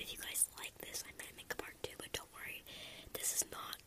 if you guys like this, I make a part two, but don't worry, this is not